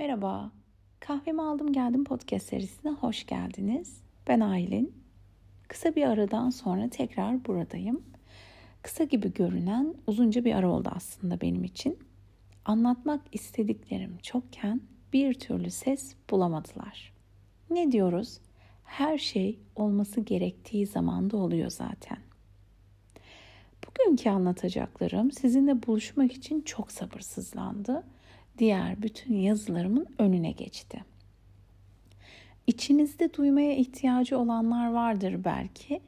Merhaba, kahvemi aldım geldim podcast serisine hoş geldiniz. Ben Aylin. Kısa bir aradan sonra tekrar buradayım. Kısa gibi görünen uzunca bir ara oldu aslında benim için. Anlatmak istediklerim çokken bir türlü ses bulamadılar. Ne diyoruz? Her şey olması gerektiği zamanda oluyor zaten. Bugünkü anlatacaklarım sizinle buluşmak için çok sabırsızlandı diğer bütün yazılarımın önüne geçti. İçinizde duymaya ihtiyacı olanlar vardır belki.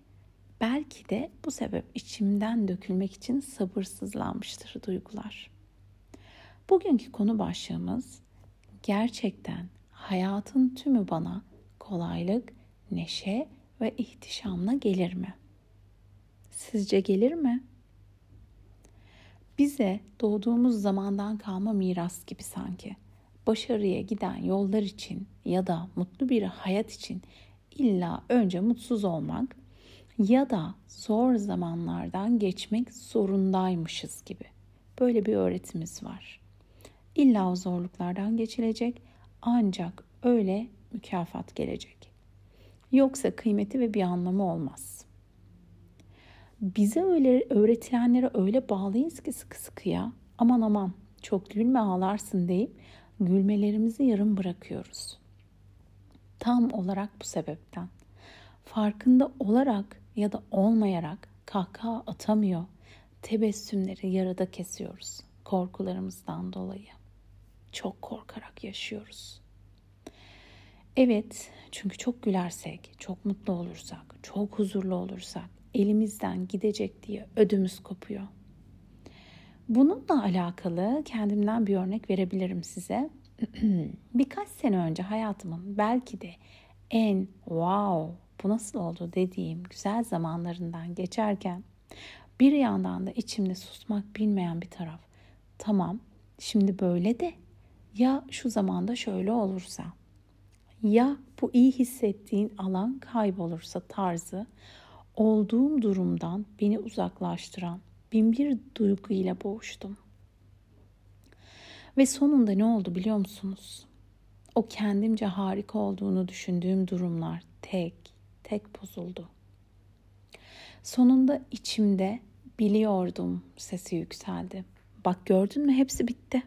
Belki de bu sebep içimden dökülmek için sabırsızlanmıştır duygular. Bugünkü konu başlığımız gerçekten hayatın tümü bana kolaylık, neşe ve ihtişamla gelir mi? Sizce gelir mi? Bize doğduğumuz zamandan kalma miras gibi sanki. Başarıya giden yollar için ya da mutlu bir hayat için illa önce mutsuz olmak ya da zor zamanlardan geçmek zorundaymışız gibi. Böyle bir öğretimiz var. İlla o zorluklardan geçilecek ancak öyle mükafat gelecek. Yoksa kıymeti ve bir anlamı olmaz bize öyle öğretilenlere öyle bağlıyız ki sıkı sıkıya aman aman çok gülme ağlarsın deyip gülmelerimizi yarım bırakıyoruz. Tam olarak bu sebepten. Farkında olarak ya da olmayarak kahkaha atamıyor, tebessümleri yarıda kesiyoruz korkularımızdan dolayı. Çok korkarak yaşıyoruz. Evet, çünkü çok gülersek, çok mutlu olursak, çok huzurlu olursak, elimizden gidecek diye ödümüz kopuyor. Bununla alakalı kendimden bir örnek verebilirim size. Birkaç sene önce hayatımın belki de en wow bu nasıl oldu dediğim güzel zamanlarından geçerken bir yandan da içimde susmak bilmeyen bir taraf. Tamam şimdi böyle de ya şu zamanda şöyle olursa ya bu iyi hissettiğin alan kaybolursa tarzı olduğum durumdan beni uzaklaştıran binbir duyguyla boğuştum. Ve sonunda ne oldu biliyor musunuz? O kendimce harika olduğunu düşündüğüm durumlar tek tek bozuldu. Sonunda içimde biliyordum sesi yükseldi. Bak gördün mü hepsi bitti.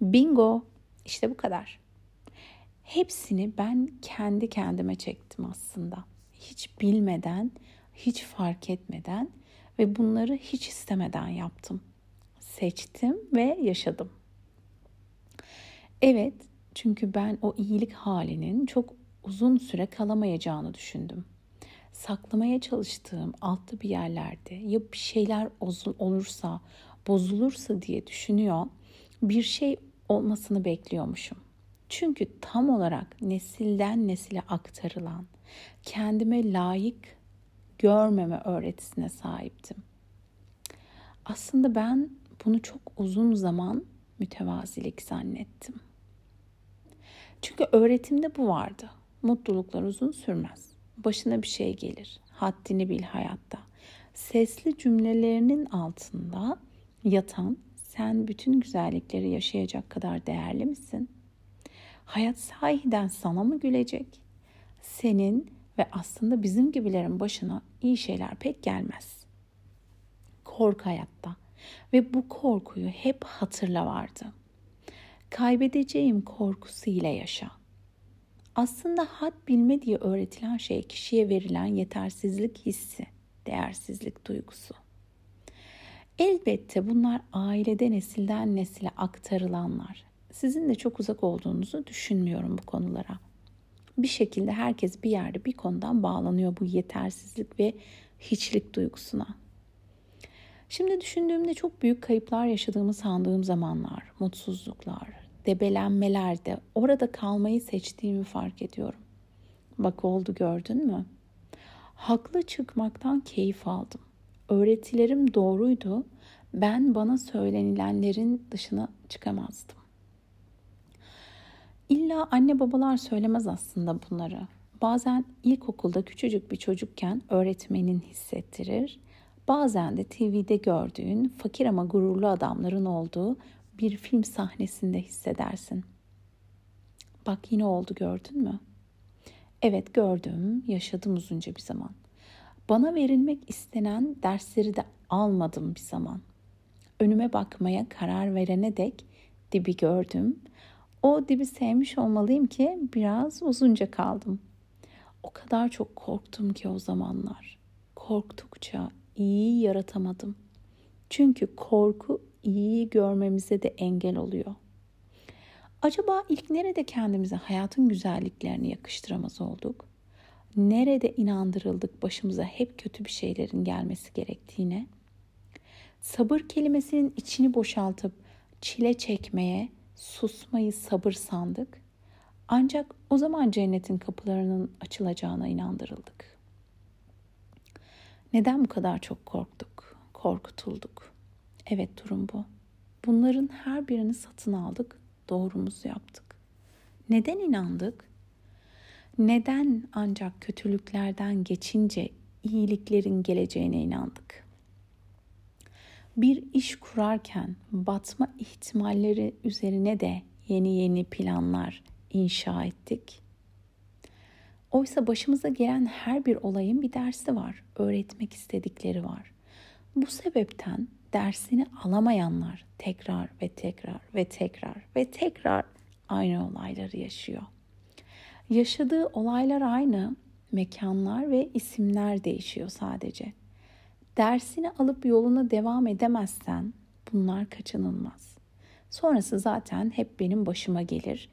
Bingo işte bu kadar. Hepsini ben kendi kendime çektim aslında hiç bilmeden, hiç fark etmeden ve bunları hiç istemeden yaptım. Seçtim ve yaşadım. Evet, çünkü ben o iyilik halinin çok uzun süre kalamayacağını düşündüm. Saklamaya çalıştığım altta bir yerlerde ya bir şeyler olursa, bozulursa diye düşünüyor, bir şey olmasını bekliyormuşum. Çünkü tam olarak nesilden nesile aktarılan kendime layık görmeme öğretisine sahiptim. Aslında ben bunu çok uzun zaman mütevazilik zannettim. Çünkü öğretimde bu vardı. Mutluluklar uzun sürmez. Başına bir şey gelir. Haddini bil hayatta. Sesli cümlelerinin altında yatan sen bütün güzellikleri yaşayacak kadar değerli misin? Hayat sahiden sana mı gülecek? Senin ve aslında bizim gibilerin başına iyi şeyler pek gelmez. Kork hayatta ve bu korkuyu hep hatırla vardı. Kaybedeceğim korkusuyla yaşa. Aslında had bilme diye öğretilen şey kişiye verilen yetersizlik hissi, değersizlik duygusu. Elbette bunlar ailede nesilden nesile aktarılanlar sizin de çok uzak olduğunuzu düşünmüyorum bu konulara. Bir şekilde herkes bir yerde bir konudan bağlanıyor bu yetersizlik ve hiçlik duygusuna. Şimdi düşündüğümde çok büyük kayıplar yaşadığımı sandığım zamanlar, mutsuzluklar, debelenmelerde orada kalmayı seçtiğimi fark ediyorum. Bak oldu gördün mü? Haklı çıkmaktan keyif aldım. Öğretilerim doğruydu. Ben bana söylenilenlerin dışına çıkamazdım. İlla anne babalar söylemez aslında bunları. Bazen ilkokulda küçücük bir çocukken öğretmenin hissettirir. Bazen de TV'de gördüğün fakir ama gururlu adamların olduğu bir film sahnesinde hissedersin. Bak yine oldu gördün mü? Evet gördüm, yaşadım uzunca bir zaman. Bana verilmek istenen dersleri de almadım bir zaman. Önüme bakmaya karar verene dek dibi gördüm. O dibi sevmiş olmalıyım ki biraz uzunca kaldım. O kadar çok korktum ki o zamanlar. Korktukça iyi yaratamadım. Çünkü korku iyiyi görmemize de engel oluyor. Acaba ilk nerede kendimize hayatın güzelliklerini yakıştıramaz olduk? Nerede inandırıldık başımıza hep kötü bir şeylerin gelmesi gerektiğine? Sabır kelimesinin içini boşaltıp çile çekmeye, susmayı sabır sandık. Ancak o zaman cennetin kapılarının açılacağına inandırıldık. Neden bu kadar çok korktuk, korkutulduk? Evet durum bu. Bunların her birini satın aldık, doğrumuzu yaptık. Neden inandık? Neden ancak kötülüklerden geçince iyiliklerin geleceğine inandık? Bir iş kurarken batma ihtimalleri üzerine de yeni yeni planlar inşa ettik. Oysa başımıza gelen her bir olayın bir dersi var, öğretmek istedikleri var. Bu sebepten dersini alamayanlar tekrar ve tekrar ve tekrar ve tekrar aynı olayları yaşıyor. Yaşadığı olaylar aynı, mekanlar ve isimler değişiyor sadece. Dersini alıp yoluna devam edemezsen bunlar kaçınılmaz. Sonrası zaten hep benim başıma gelir.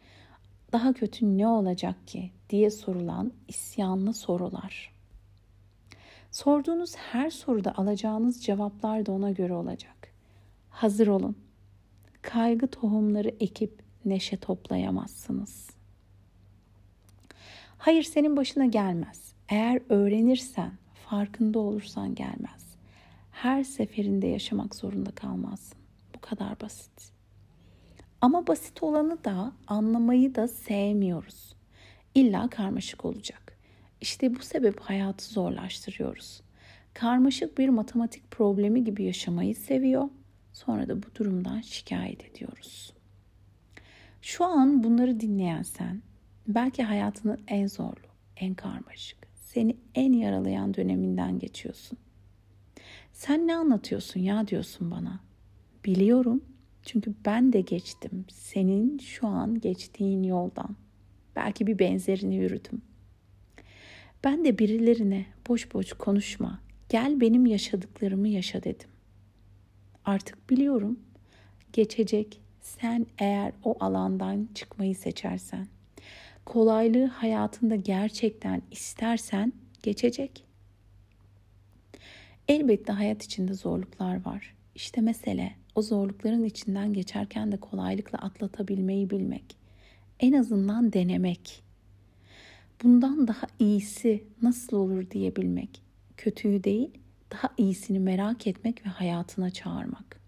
Daha kötü ne olacak ki diye sorulan isyanlı sorular. Sorduğunuz her soruda alacağınız cevaplar da ona göre olacak. Hazır olun. Kaygı tohumları ekip neşe toplayamazsınız. Hayır senin başına gelmez. Eğer öğrenirsen, farkında olursan gelmez. Her seferinde yaşamak zorunda kalmazsın. Bu kadar basit. Ama basit olanı da anlamayı da sevmiyoruz. İlla karmaşık olacak. İşte bu sebep hayatı zorlaştırıyoruz. Karmaşık bir matematik problemi gibi yaşamayı seviyor. Sonra da bu durumdan şikayet ediyoruz. Şu an bunları dinleyen sen belki hayatının en zorlu, en karmaşık, seni en yaralayan döneminden geçiyorsun. Sen ne anlatıyorsun ya diyorsun bana. Biliyorum çünkü ben de geçtim senin şu an geçtiğin yoldan. Belki bir benzerini yürüdüm. Ben de birilerine boş boş konuşma, gel benim yaşadıklarımı yaşa dedim. Artık biliyorum geçecek sen eğer o alandan çıkmayı seçersen, kolaylığı hayatında gerçekten istersen geçecek. Elbette hayat içinde zorluklar var. İşte mesele o zorlukların içinden geçerken de kolaylıkla atlatabilmeyi bilmek. En azından denemek. Bundan daha iyisi nasıl olur diyebilmek. Kötüyü değil, daha iyisini merak etmek ve hayatına çağırmak.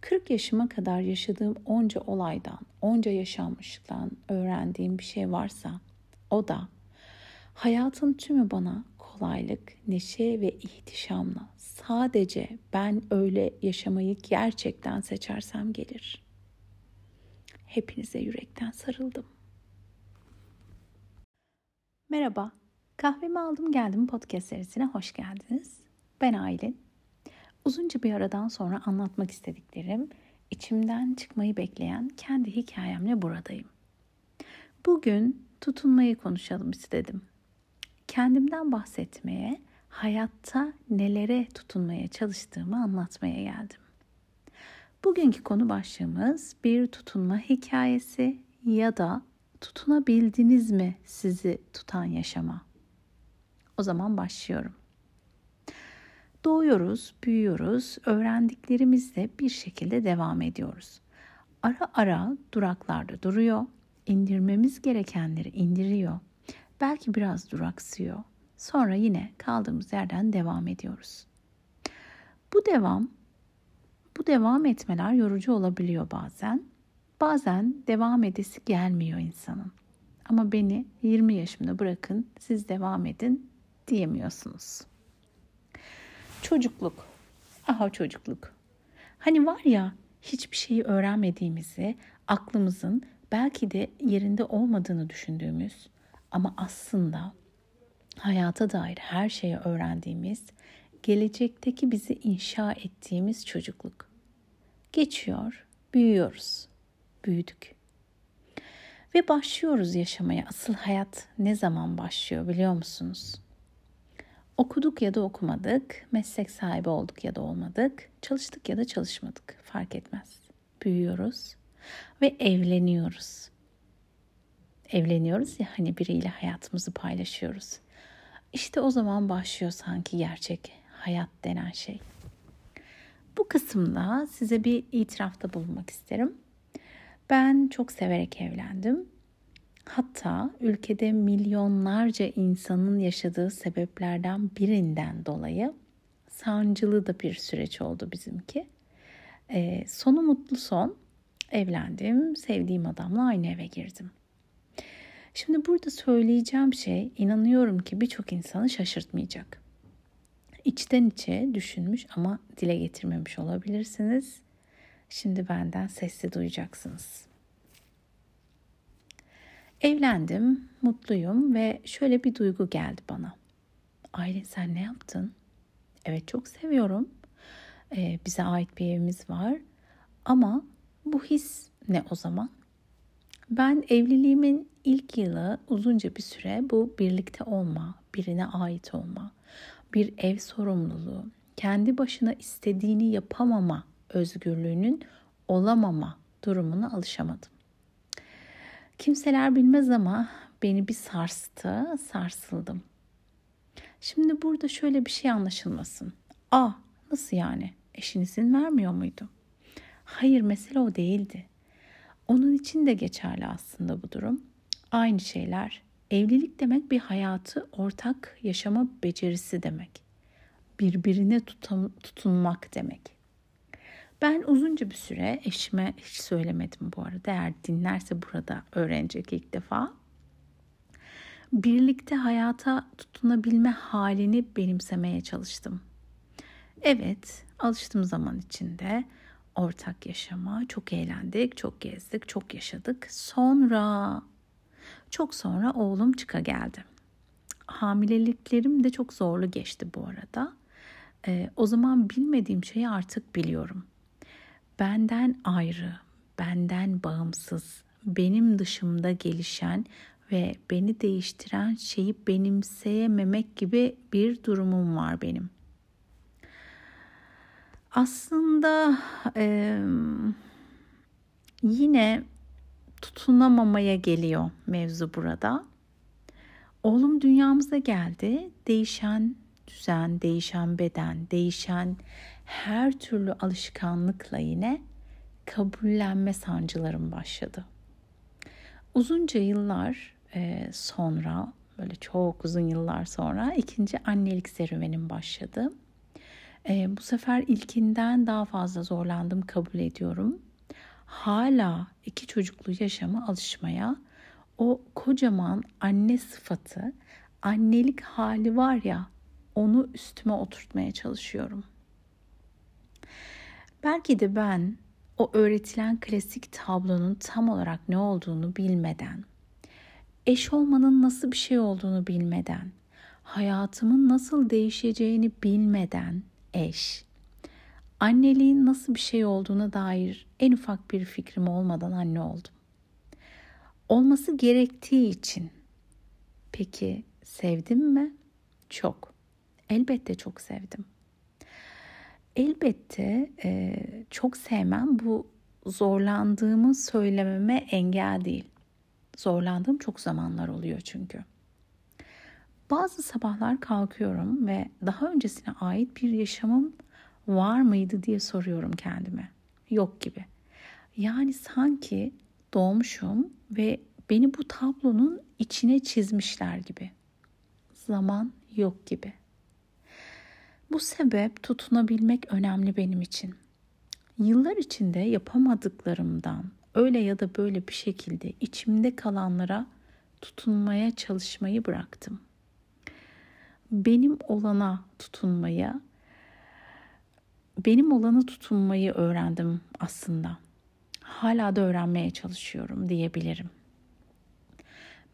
40 yaşıma kadar yaşadığım onca olaydan, onca yaşanmışlıktan öğrendiğim bir şey varsa o da hayatın tümü bana kolaylık, neşe ve ihtişamla sadece ben öyle yaşamayı gerçekten seçersem gelir. Hepinize yürekten sarıldım. Merhaba, kahvemi aldım geldim podcast serisine hoş geldiniz. Ben Aylin. Uzunca bir aradan sonra anlatmak istediklerim, içimden çıkmayı bekleyen kendi hikayemle buradayım. Bugün tutunmayı konuşalım istedim. Kendimden bahsetmeye, hayatta nelere tutunmaya çalıştığımı anlatmaya geldim. Bugünkü konu başlığımız bir tutunma hikayesi ya da tutunabildiniz mi sizi tutan yaşama? O zaman başlıyorum. Doğuyoruz, büyüyoruz, öğrendiklerimizle bir şekilde devam ediyoruz. Ara ara duraklarda duruyor, indirmemiz gerekenleri indiriyor. Belki biraz duraksıyor. Sonra yine kaldığımız yerden devam ediyoruz. Bu devam bu devam etmeler yorucu olabiliyor bazen. Bazen devam edesi gelmiyor insanın. Ama beni 20 yaşımda bırakın siz devam edin diyemiyorsunuz. Çocukluk. Aha çocukluk. Hani var ya hiçbir şeyi öğrenmediğimizi, aklımızın belki de yerinde olmadığını düşündüğümüz ama aslında hayata dair her şeyi öğrendiğimiz, gelecekteki bizi inşa ettiğimiz çocukluk. Geçiyor, büyüyoruz. Büyüdük. Ve başlıyoruz yaşamaya. Asıl hayat ne zaman başlıyor biliyor musunuz? Okuduk ya da okumadık, meslek sahibi olduk ya da olmadık, çalıştık ya da çalışmadık fark etmez. Büyüyoruz ve evleniyoruz. Evleniyoruz ya hani biriyle hayatımızı paylaşıyoruz. İşte o zaman başlıyor sanki gerçek hayat denen şey. Bu kısımda size bir itirafta bulunmak isterim. Ben çok severek evlendim. Hatta ülkede milyonlarca insanın yaşadığı sebeplerden birinden dolayı sancılı da bir süreç oldu bizimki. E, sonu mutlu son. Evlendim, sevdiğim adamla aynı eve girdim. Şimdi burada söyleyeceğim şey inanıyorum ki birçok insanı şaşırtmayacak. İçten içe düşünmüş ama dile getirmemiş olabilirsiniz. Şimdi benden sesli duyacaksınız. Evlendim, mutluyum ve şöyle bir duygu geldi bana. Aylin sen ne yaptın? Evet çok seviyorum. Ee, bize ait bir evimiz var. Ama bu his ne o zaman? Ben evliliğimin ilk yılı uzunca bir süre bu birlikte olma, birine ait olma, bir ev sorumluluğu, kendi başına istediğini yapamama özgürlüğünün olamama durumuna alışamadım. Kimseler bilmez ama beni bir sarstı, sarsıldım. Şimdi burada şöyle bir şey anlaşılmasın. Aa nasıl yani? Eşin izin vermiyor muydu? Hayır mesele o değildi. Onun için de geçerli aslında bu durum. Aynı şeyler. Evlilik demek bir hayatı ortak yaşama becerisi demek. Birbirine tutam, tutunmak demek. Ben uzunca bir süre eşime hiç söylemedim bu arada. Eğer dinlerse burada öğrenecek ilk defa. Birlikte hayata tutunabilme halini benimsemeye çalıştım. Evet, alıştığım zaman içinde ortak yaşama. Çok eğlendik, çok gezdik, çok yaşadık. Sonra, çok sonra oğlum çıka geldi. Hamileliklerim de çok zorlu geçti bu arada. Ee, o zaman bilmediğim şeyi artık biliyorum. Benden ayrı, benden bağımsız, benim dışımda gelişen ve beni değiştiren şeyi benimseyememek gibi bir durumum var benim. Aslında e, yine tutunamamaya geliyor mevzu burada. Oğlum dünyamıza geldi. Değişen düzen, değişen beden, değişen her türlü alışkanlıkla yine kabullenme sancılarım başladı. Uzunca yıllar sonra, böyle çok uzun yıllar sonra ikinci annelik serüvenim başladı. E, bu sefer ilkinden daha fazla zorlandım kabul ediyorum. Hala iki çocuklu yaşama alışmaya, o kocaman anne sıfatı, annelik hali var ya, onu üstüme oturtmaya çalışıyorum. Belki de ben o öğretilen klasik tablonun tam olarak ne olduğunu bilmeden, eş olmanın nasıl bir şey olduğunu bilmeden, hayatımın nasıl değişeceğini bilmeden eş, anneliğin nasıl bir şey olduğuna dair en ufak bir fikrim olmadan anne oldum. Olması gerektiği için. Peki sevdim mi? Çok. Elbette çok sevdim. Elbette e, çok sevmem bu zorlandığımı söylememe engel değil. Zorlandığım çok zamanlar oluyor çünkü. Bazı sabahlar kalkıyorum ve daha öncesine ait bir yaşamım var mıydı diye soruyorum kendime. Yok gibi. Yani sanki doğmuşum ve beni bu tablonun içine çizmişler gibi. Zaman yok gibi. Bu sebep tutunabilmek önemli benim için. Yıllar içinde yapamadıklarımdan öyle ya da böyle bir şekilde içimde kalanlara tutunmaya çalışmayı bıraktım. Benim olana tutunmaya, benim olanı tutunmayı öğrendim aslında. hala da öğrenmeye çalışıyorum diyebilirim.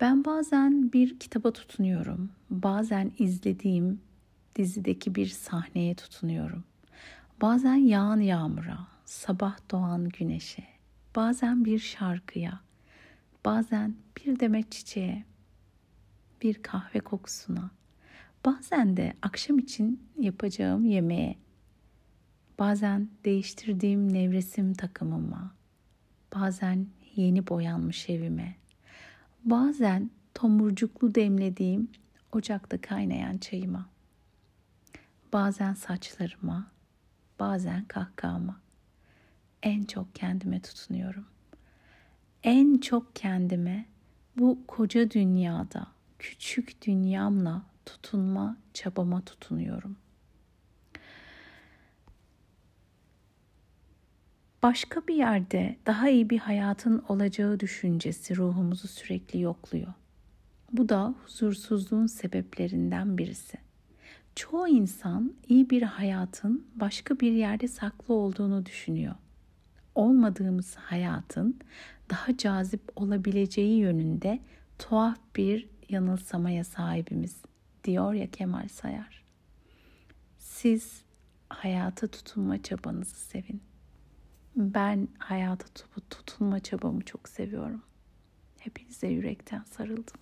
Ben bazen bir kitaba tutunuyorum. Bazen izlediğim dizideki bir sahneye tutunuyorum. Bazen yağan yağmura, sabah doğan güneşe, bazen bir şarkıya, bazen bir demet çiçeğe, bir kahve kokusuna, bazen de akşam için yapacağım yemeğe, bazen değiştirdiğim nevresim takımıma, bazen yeni boyanmış evime, bazen tomurcuklu demlediğim ocakta kaynayan çayıma, bazen saçlarıma, bazen kahkahama. En çok kendime tutunuyorum. En çok kendime bu koca dünyada küçük dünyamla tutunma çabama tutunuyorum. Başka bir yerde daha iyi bir hayatın olacağı düşüncesi ruhumuzu sürekli yokluyor. Bu da huzursuzluğun sebeplerinden birisi. Çoğu insan iyi bir hayatın başka bir yerde saklı olduğunu düşünüyor. Olmadığımız hayatın daha cazip olabileceği yönünde tuhaf bir yanılsamaya sahibimiz diyor ya Kemal Sayar. Siz hayata tutunma çabanızı sevin. Ben hayata tutunma çabamı çok seviyorum. Hepinize yürekten sarıldım.